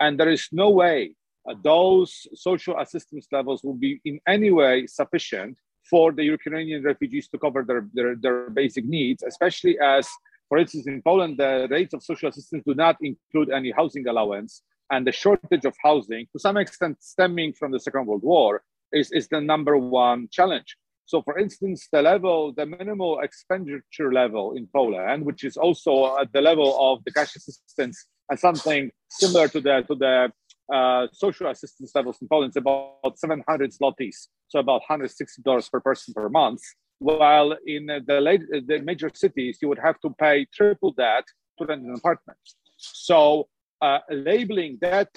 and there is no way Uh, those social assistance levels will be in any way sufficient for the Ukrainian refugees to cover their, their, their basic needs, especially as, for instance, in Poland, the rates of social assistance do not include any housing allowance. And the shortage of housing, to some extent stemming from the Second World War, is, is the number one challenge. So, for instance, the level, the minimal expenditure level in Poland, which is also at the level of the cash assistance and something similar to the to the uh, social assistance levels in Poland is about 700 zlotys, so about $160 per person per month. While in the, late, the major cities, you would have to pay triple that to rent an apartment. So uh, labeling that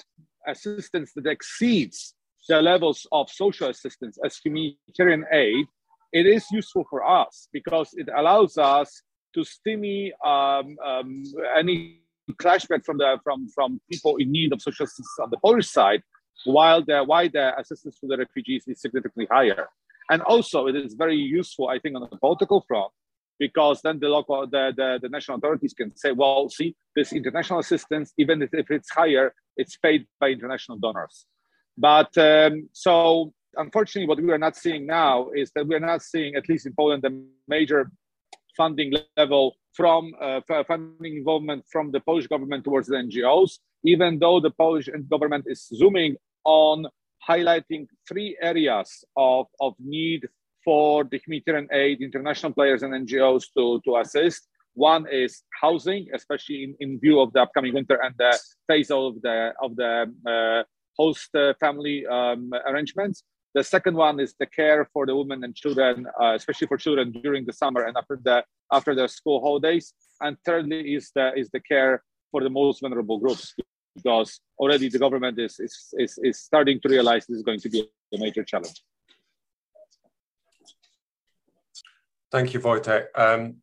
assistance that exceeds the levels of social assistance as humanitarian aid, it is useful for us because it allows us to stimulate um, um, any clashback from the from from people in need of social assistance on the Polish side, while the why the assistance to the refugees is significantly higher. And also, it is very useful, I think, on the political front, because then the local the, the, the national authorities can say, well, see, this international assistance, even if, it's higher, it's paid by international donors. But um, so unfortunately, what we are not seeing now is that we are not seeing, at least in Poland, the major funding level from uh, funding involvement from the Polish government towards the NGOs, even though the Polish government is zooming on highlighting three areas of, of need for the humanitarian aid, international players and NGOs to, to assist. One is housing, especially in, in view of the upcoming winter and the phase of the of the uh, host uh, family um, arrangements. The second one is the care for the women and children, uh, especially for children during the summer and after the after the school holidays. And thirdly is the is the care for the most vulnerable groups, because already the government is is is, is starting to realize this is going to be a major challenge. Thank you, Wojtek. Um,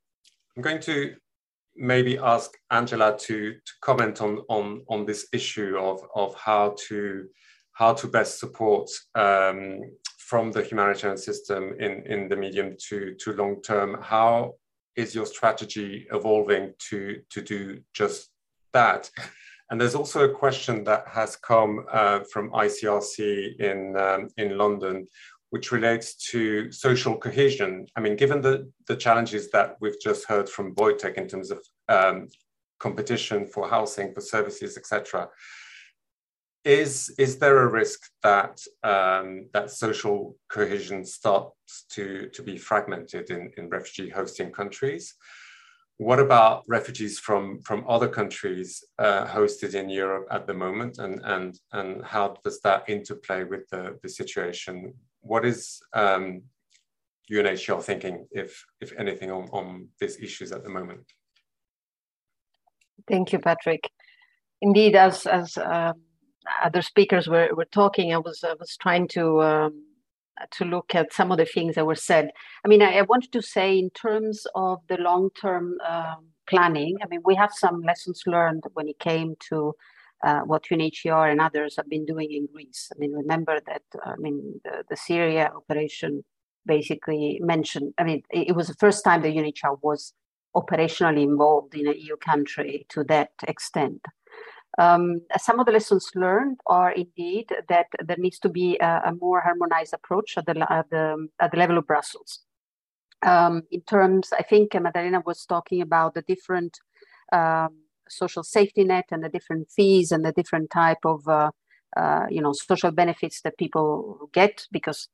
I'm going to maybe ask Angela to, to comment on, on, on this issue of, of how to how to best support um, from the humanitarian system in, in the medium to, to long term. How is your strategy evolving to, to do just that. And there's also a question that has come uh, from ICRC in, um, in London, which relates to social cohesion. I mean, given the, the challenges that we've just heard from Wojtek in terms of um, competition for housing, for services, etc., is is there a risk that um, that social cohesion starts to to be fragmented in, in refugee hosting countries? What about refugees from from other countries uh, hosted in Europe at the moment, and and and how does that interplay with the the situation? What is um, UNHCR thinking, if if anything, on on these issues at the moment? Thank you, Patrick. Indeed, as as um, other speakers were, were talking, I was I was trying to um, to look at some of the things that were said. I mean, I, I wanted to say in terms of the long term um, planning. I mean, we have some lessons learned when it came to uh, what UNHCR and others have been doing in Greece. I mean, remember that. I mean, the, the Syria operation basically mentioned. I mean, it, it was the first time the UNHCR was operationally involved in a EU country to that extent. Um, some of the lessons learned are indeed that there needs to be a, a more harmonized approach at the, at the, at the level of Brussels. Um, in terms, I think Madalina was talking about the different um, social safety net and the different fees and the different type of uh, uh, you know social benefits that people get because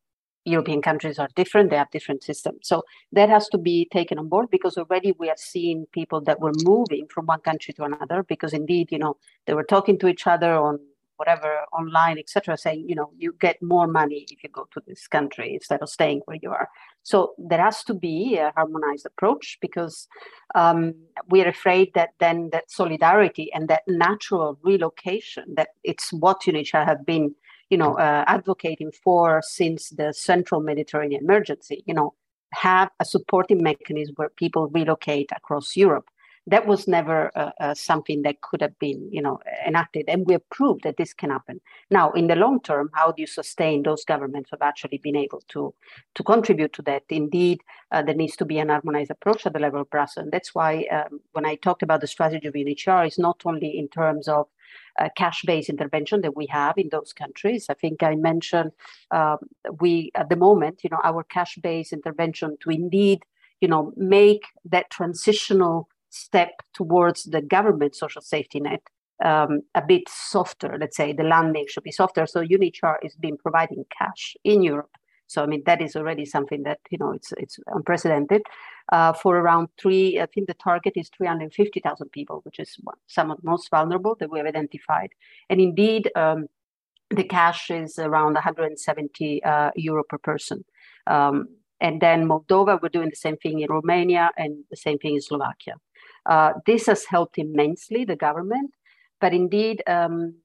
European countries are different, they have different systems. So that has to be taken on board because already we have seen people that were moving from one country to another because indeed, you know, they were talking to each other on whatever online, etc., saying, you know, you get more money if you go to this country instead of staying where you are. So there has to be a harmonized approach because um, we are afraid that then that solidarity and that natural relocation, that it's what UNHCR have been you know, uh, advocating for since the central Mediterranean emergency, you know, have a supporting mechanism where people relocate across Europe. That was never uh, uh, something that could have been, you know, enacted, and we have proved that this can happen. Now, in the long term, how do you sustain those governments who have actually been able to to contribute to that? Indeed, uh, there needs to be an harmonized approach at the level of Brussels, and that's why um, when I talked about the strategy of UNHCR, it's not only in terms of uh, cash-based intervention that we have in those countries. I think I mentioned um, we at the moment, you know, our cash-based intervention to indeed, you know, make that transitional step towards the government social safety net um, a bit softer. Let's say the landing should be softer. So UNHCR is been providing cash in Europe so I mean that is already something that you know it's it's unprecedented. Uh, for around three, I think the target is 350,000 people, which is some of the most vulnerable that we have identified. And indeed, um, the cash is around 170 uh, euro per person. Um, and then Moldova, we're doing the same thing in Romania and the same thing in Slovakia. Uh, this has helped immensely the government, but indeed, um,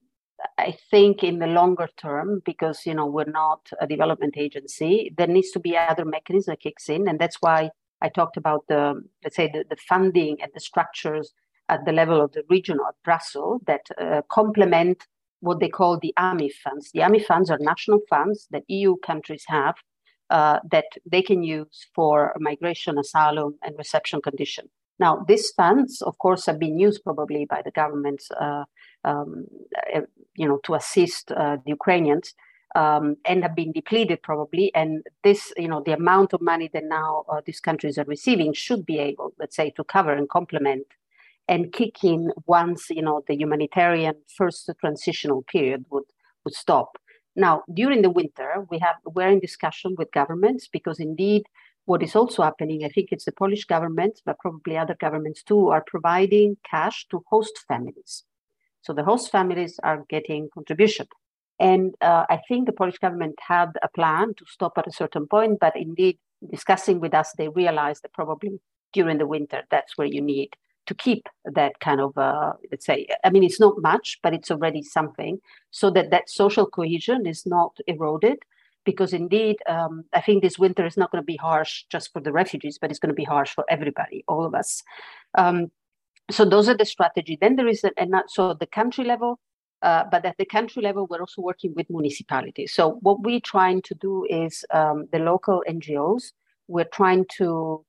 I think in the longer term, because you know we're not a development agency, there needs to be other mechanism that kicks in, and that's why I talked about the let's say the, the funding and the structures at the level of the region of Brussels that uh, complement what they call the AMIF funds. The AMIF funds are national funds that EU countries have uh, that they can use for migration, asylum, and reception condition. Now, these funds, of course, have been used probably by the governments, uh, um, eh, you know, to assist uh, the Ukrainians, um, and have been depleted probably. And this, you know, the amount of money that now uh, these countries are receiving should be able, let's say, to cover and complement and kick in once, you know, the humanitarian first transitional period would would stop. Now, during the winter, we have we're in discussion with governments because indeed what is also happening, I think it's the Polish government, but probably other governments too, are providing cash to host families. So the host families are getting contribution. And uh, I think the Polish government had a plan to stop at a certain point, but indeed, discussing with us, they realized that probably during the winter, that's where you need to keep that kind of, uh, let's say, I mean, it's not much, but it's already something, so that that social cohesion is not eroded because indeed, um, I think this winter is not going to be harsh just for the refugees, but it's going to be harsh for everybody, all of us. Um, so those are the strategy. Then there is and so the country level, uh, but at the country level, we're also working with municipalities. So what we're trying to do is um, the local NGOs. We're trying to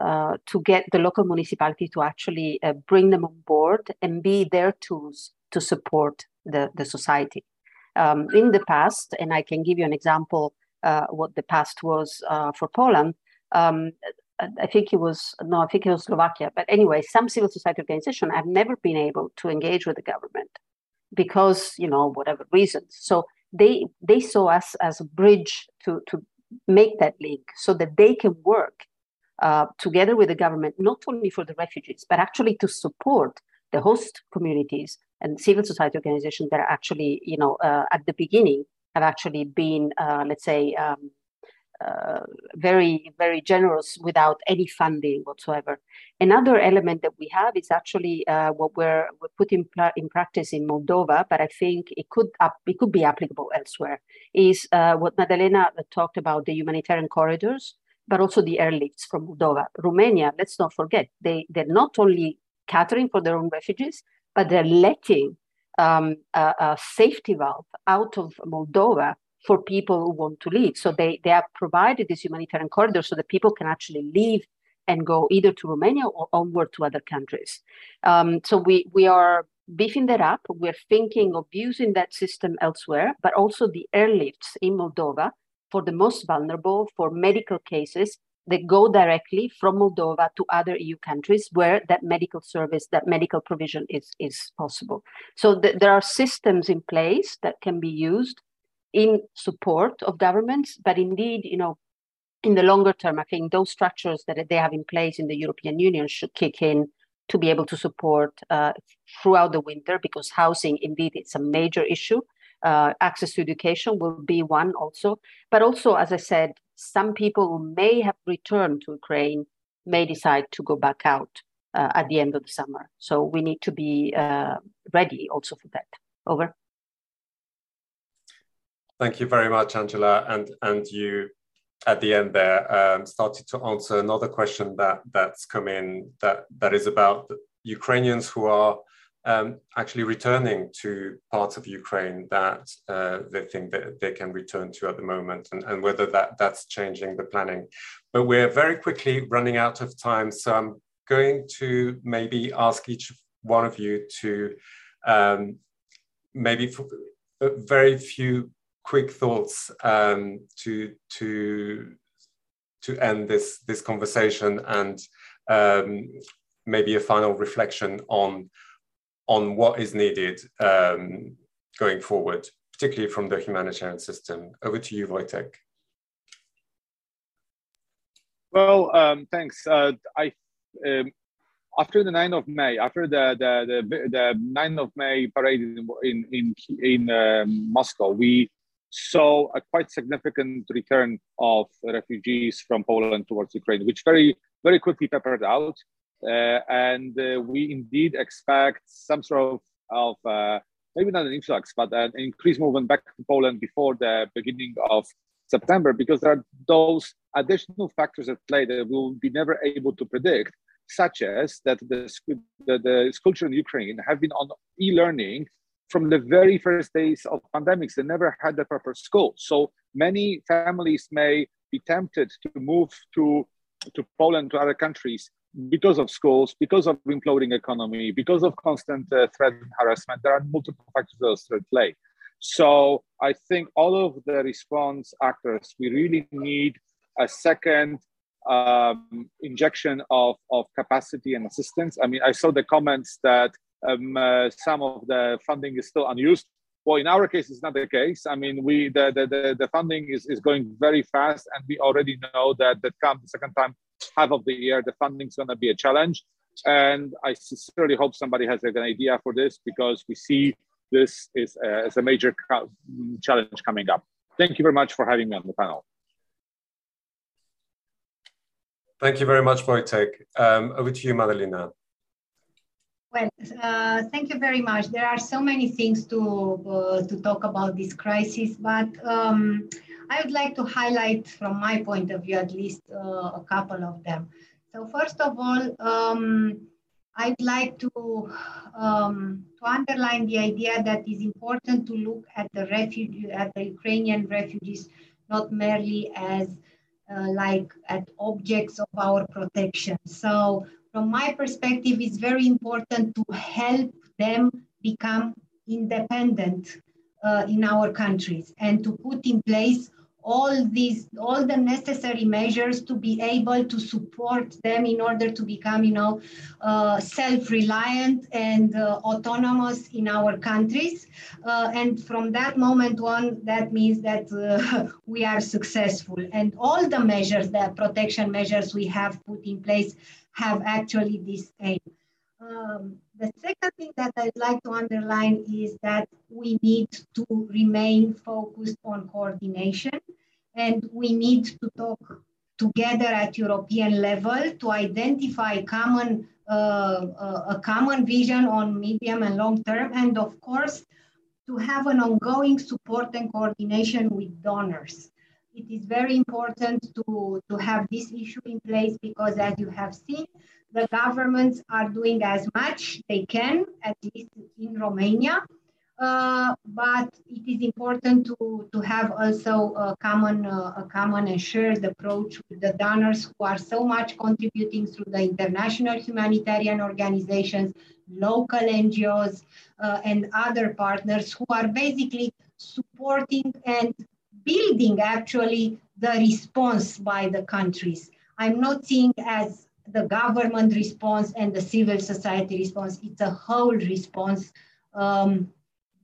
uh, to get the local municipality to actually uh, bring them on board and be their tools to support the, the society. Um, in the past, and I can give you an example uh, what the past was uh, for Poland. Um, I think it was no, I think it was Slovakia. But anyway, some civil society organization have never been able to engage with the government because you know whatever reasons. So they they saw us as a bridge to to make that link so that they can work uh, together with the government not only for the refugees but actually to support the host communities and civil society organizations that are actually you know uh, at the beginning have actually been uh, let's say um, uh, very, very generous without any funding whatsoever. Another element that we have is actually uh, what we're, we're putting in practice in Moldova, but I think it could up, it could be applicable elsewhere. Is uh, what Madalina talked about the humanitarian corridors, but also the airlifts from Moldova. Romania, let's not forget, they they're not only catering for their own refugees, but they're letting um, a, a safety valve out of Moldova for people who want to leave. So they, they have provided this humanitarian corridor so that people can actually leave and go either to Romania or onward to other countries. Um, so we, we are beefing that up. We're thinking of using that system elsewhere, but also the airlifts in Moldova for the most vulnerable, for medical cases that go directly from Moldova to other EU countries where that medical service, that medical provision is, is possible. So th- there are systems in place that can be used in support of governments, but indeed, you know, in the longer term, I think those structures that they have in place in the European Union should kick in to be able to support uh, throughout the winter because housing, indeed, it's a major issue. Uh, access to education will be one also. But also, as I said, some people who may have returned to Ukraine may decide to go back out uh, at the end of the summer. So we need to be uh, ready also for that. Over. Thank you very much, Angela. And, and you, at the end there, um, started to answer another question that, that's come in that, that is about Ukrainians who are um, actually returning to parts of Ukraine that uh, they think that they can return to at the moment, and, and whether that, that's changing the planning. But we're very quickly running out of time, so I'm going to maybe ask each one of you to um, maybe very few quick thoughts um, to to to end this this conversation and um, maybe a final reflection on on what is needed um, going forward, particularly from the humanitarian system. Over to you, Wojtek. Well, um, thanks. Uh, I um, after the 9th of May, after the the the, the 9th of May parade in in in, in um, Moscow, we saw a quite significant return of refugees from Poland towards Ukraine, which very, very quickly peppered out. Uh, and uh, we indeed expect some sort of, of uh, maybe not an influx, but an increased movement back to Poland before the beginning of September, because there are those additional factors at play that we'll be never able to predict, such as that the, the, the school children in Ukraine have been on e-learning from the very first days of pandemics. They never had the proper school. So many families may be tempted to move to, to Poland, to other countries because of schools, because of imploding economy, because of constant uh, threat and harassment. There are multiple factors that at play. So I think all of the response actors, we really need a second um, injection of, of capacity and assistance. I mean, I saw the comments that um, uh, some of the funding is still unused. Well, in our case, it's not the case. I mean, we the the, the, the funding is, is going very fast, and we already know that that come the second time half of the year, the funding is going to be a challenge. And I sincerely hope somebody has like, an idea for this because we see this is a, as a major challenge coming up. Thank you very much for having me on the panel. Thank you very much, Wojtek. Um, over to you, Madalina. Well, uh, thank you very much. There are so many things to uh, to talk about this crisis, but um, I would like to highlight, from my point of view, at least uh, a couple of them. So, first of all, um, I'd like to um, to underline the idea that it's important to look at the refugee, at the Ukrainian refugees, not merely as uh, like at objects of our protection. So from my perspective, it's very important to help them become independent uh, in our countries and to put in place all these all the necessary measures to be able to support them in order to become you know uh, self-reliant and uh, autonomous in our countries. Uh, and from that moment on that means that uh, we are successful. And all the measures the protection measures we have put in place have actually this aim um, the second thing that I'd like to underline is that we need to remain focused on coordination and we need to talk together at European level to identify common uh, uh, a common vision on medium and long term, and of course, to have an ongoing support and coordination with donors. It is very important to, to have this issue in place because, as you have seen, the governments are doing as much they can, at least in Romania, uh, but it is important to, to have also a common, uh, a common and shared approach with the donors who are so much contributing through the international humanitarian organizations, local NGOs, uh, and other partners who are basically supporting and building actually the response by the countries. I'm not seeing as the government response and the civil society response, it's a whole response um,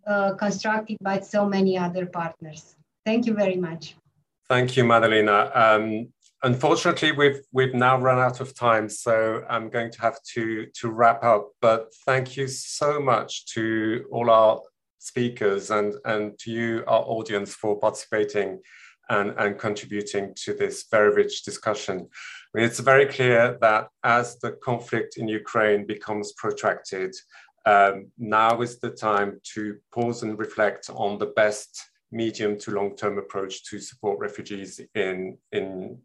uh, constructed by so many other partners. Thank you very much. Thank you, Madalina. Um, unfortunately, we've we've now run out of time, so I'm going to have to to wrap up. But thank you so much to all our speakers and and to you, our audience, for participating and, and contributing to this very rich discussion. I mean, it's very clear that as the conflict in Ukraine becomes protracted, um, now is the time to pause and reflect on the best medium to long-term approach to support refugees in, in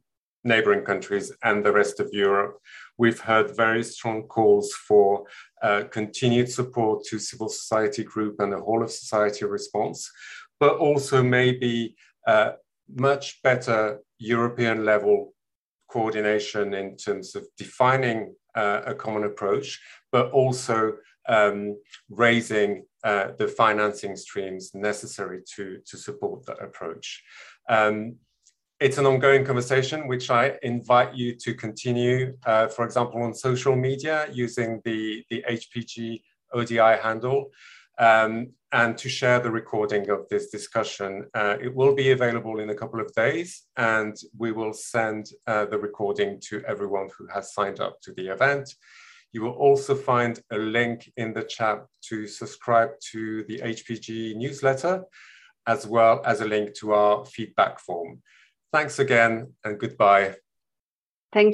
neighboring countries and the rest of Europe. We've heard very strong calls for uh, continued support to civil society group and the whole of society response, but also maybe uh, much better European level coordination in terms of defining uh, a common approach, but also um, raising uh, the financing streams necessary to, to support that approach. Um, it's an ongoing conversation, which I invite you to continue, uh, for example, on social media using the, the HPG ODI handle um, and to share the recording of this discussion. Uh, it will be available in a couple of days and we will send uh, the recording to everyone who has signed up to the event. You will also find a link in the chat to subscribe to the HPG newsletter, as well as a link to our feedback form. Thanks again and goodbye.